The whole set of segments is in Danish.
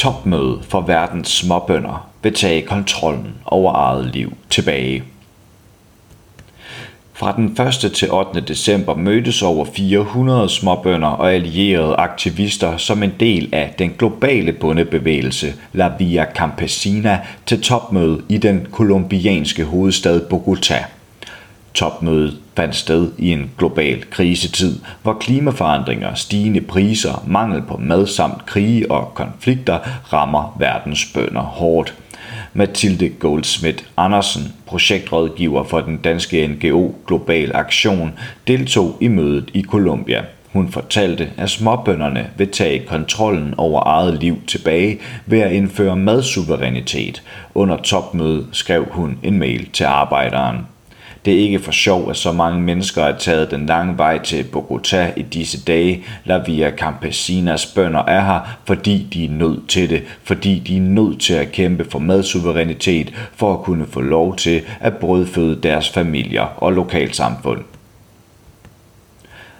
Topmøde for verdens småbønder vil tage kontrollen over eget liv tilbage. Fra den 1. til 8. december mødtes over 400 småbønder og allierede aktivister som en del af den globale bundebevægelse La Via Campesina til topmøde i den kolumbianske hovedstad Bogotá. Topmødet fandt sted i en global krisetid, hvor klimaforandringer, stigende priser, mangel på mad samt krige og konflikter rammer verdens bønder hårdt. Mathilde Goldsmith Andersen, projektrådgiver for den danske NGO Global Aktion, deltog i mødet i Colombia. Hun fortalte, at småbønderne vil tage kontrollen over eget liv tilbage ved at indføre madsuverænitet. Under topmødet skrev hun en mail til arbejderen. Det er ikke for sjov, at så mange mennesker er taget den lange vej til Bogota i disse dage. La Via Campesinas bønder er her, fordi de er nødt til det, fordi de er nødt til at kæmpe for madsuverænitet, for at kunne få lov til at brødføde deres familier og lokalsamfund.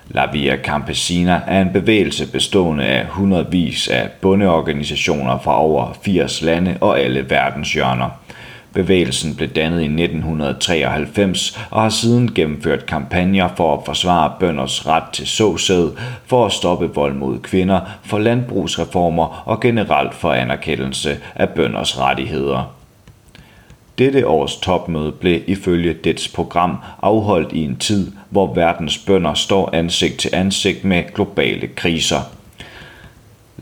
La Via Campesina er en bevægelse bestående af hundredvis af bondeorganisationer fra over 80 lande og alle verdens hjørner. Bevægelsen blev dannet i 1993 og har siden gennemført kampagner for at forsvare bønders ret til såsæd, for at stoppe vold mod kvinder, for landbrugsreformer og generelt for anerkendelse af bønders rettigheder. Dette års topmøde blev ifølge dets program afholdt i en tid, hvor verdens bønder står ansigt til ansigt med globale kriser –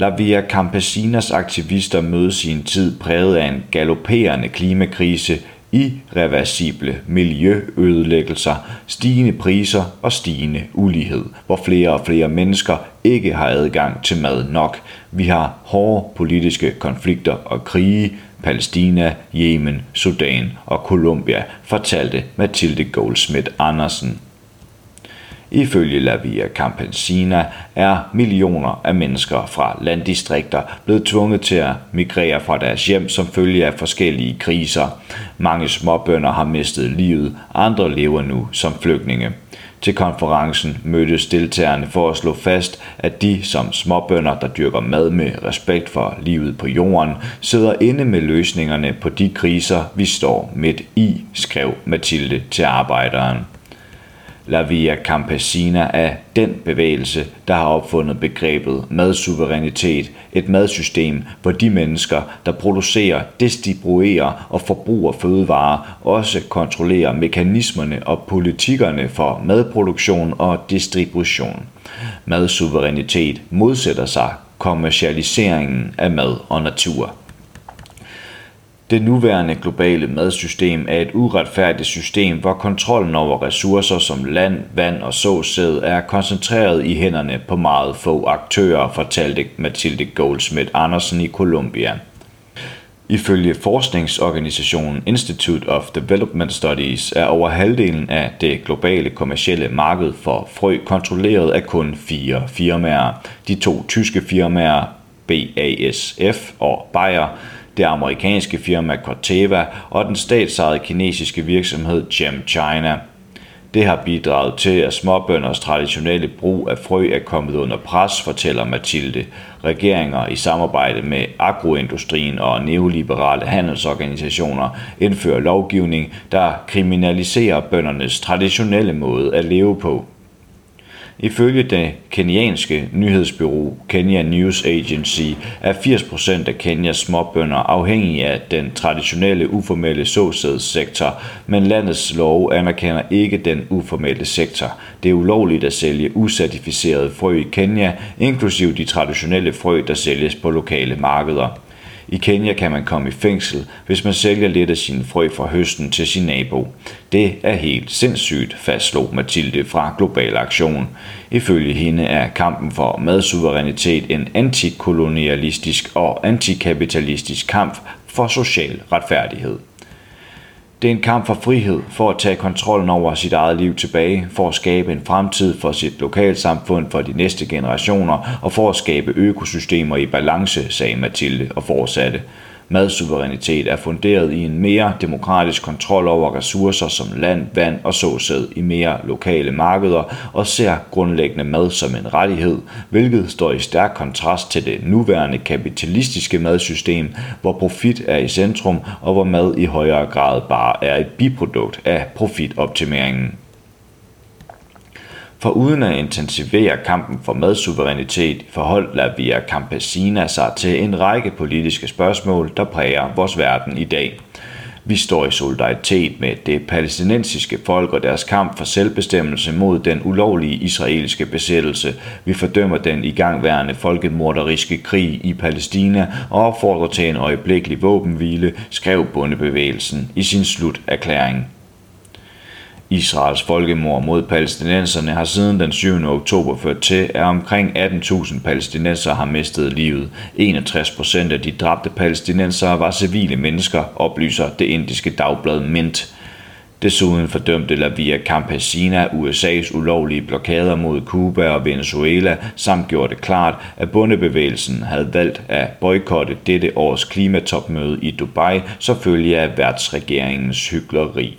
La Via Campesinas aktivister mødes i en tid præget af en galopperende klimakrise, irreversible miljøødelæggelser, stigende priser og stigende ulighed, hvor flere og flere mennesker ikke har adgang til mad nok. Vi har hårde politiske konflikter og krige, Palæstina, Yemen, Sudan og Colombia, fortalte Mathilde Goldsmith Andersen. Ifølge La Via Campesina er millioner af mennesker fra landdistrikter blevet tvunget til at migrere fra deres hjem som følge af forskellige kriser. Mange småbønder har mistet livet, andre lever nu som flygtninge. Til konferencen mødtes deltagerne for at slå fast, at de som småbønder, der dyrker mad med respekt for livet på jorden, sidder inde med løsningerne på de kriser, vi står midt i, skrev Mathilde til arbejderen. La Via Campesina er den bevægelse, der har opfundet begrebet madsuverænitet, et madsystem, hvor de mennesker, der producerer, distribuerer og forbruger fødevarer, også kontrollerer mekanismerne og politikkerne for madproduktion og distribution. Madsuverænitet modsætter sig kommercialiseringen af mad og natur. Det nuværende globale madsystem er et uretfærdigt system, hvor kontrollen over ressourcer som land, vand og såsæd er koncentreret i hænderne på meget få aktører, fortalte Mathilde Goldsmith Andersen i Colombia. Ifølge forskningsorganisationen Institute of Development Studies er over halvdelen af det globale kommercielle marked for frø kontrolleret af kun fire firmaer. De to tyske firmaer BASF og Bayer det amerikanske firma Corteva og den statsejede kinesiske virksomhed Gem China. Det har bidraget til, at småbønders traditionelle brug af frø er kommet under pres, fortæller Mathilde. Regeringer i samarbejde med agroindustrien og neoliberale handelsorganisationer indfører lovgivning, der kriminaliserer bøndernes traditionelle måde at leve på. Ifølge det kenyanske nyhedsbyrå Kenya News Agency er 80% af Kenyas småbønder afhængige af den traditionelle uformelle såsædssektor, men landets lov anerkender ikke den uformelle sektor. Det er ulovligt at sælge usertificerede frø i Kenya, inklusiv de traditionelle frø, der sælges på lokale markeder. I Kenya kan man komme i fængsel, hvis man sælger lidt af sine frø fra høsten til sin nabo. Det er helt sindssygt, fastslog Mathilde fra Global Aktion. Ifølge hende er kampen for madsuverænitet en antikolonialistisk og antikapitalistisk kamp for social retfærdighed. Det er en kamp for frihed, for at tage kontrollen over sit eget liv tilbage, for at skabe en fremtid for sit lokalsamfund for de næste generationer og for at skabe økosystemer i balance, sagde Mathilde og fortsatte. Madsuverænitet er funderet i en mere demokratisk kontrol over ressourcer som land, vand og såsæd i mere lokale markeder og ser grundlæggende mad som en rettighed, hvilket står i stærk kontrast til det nuværende kapitalistiske madsystem, hvor profit er i centrum og hvor mad i højere grad bare er et biprodukt af profitoptimeringen. For uden at intensivere kampen for madsuverænitet forholdt La Via Campesina sig til en række politiske spørgsmål, der præger vores verden i dag. Vi står i solidaritet med det palæstinensiske folk og deres kamp for selvbestemmelse mod den ulovlige israelske besættelse. Vi fordømmer den igangværende folkemorderiske krig i Palæstina og opfordrer til en øjeblikkelig våbenhvile, skrev bundebevægelsen i sin sluterklæring. Israels folkemord mod palæstinenserne har siden den 7. oktober ført til, at omkring 18.000 palæstinenser har mistet livet. 61 procent af de dræbte palæstinensere var civile mennesker, oplyser det indiske dagblad Mint. Desuden fordømte La Via Campesina USA's ulovlige blokader mod Cuba og Venezuela, samt gjorde det klart, at bondebevægelsen havde valgt at boykotte dette års klimatopmøde i Dubai, så følge af værtsregeringens hyggeleri.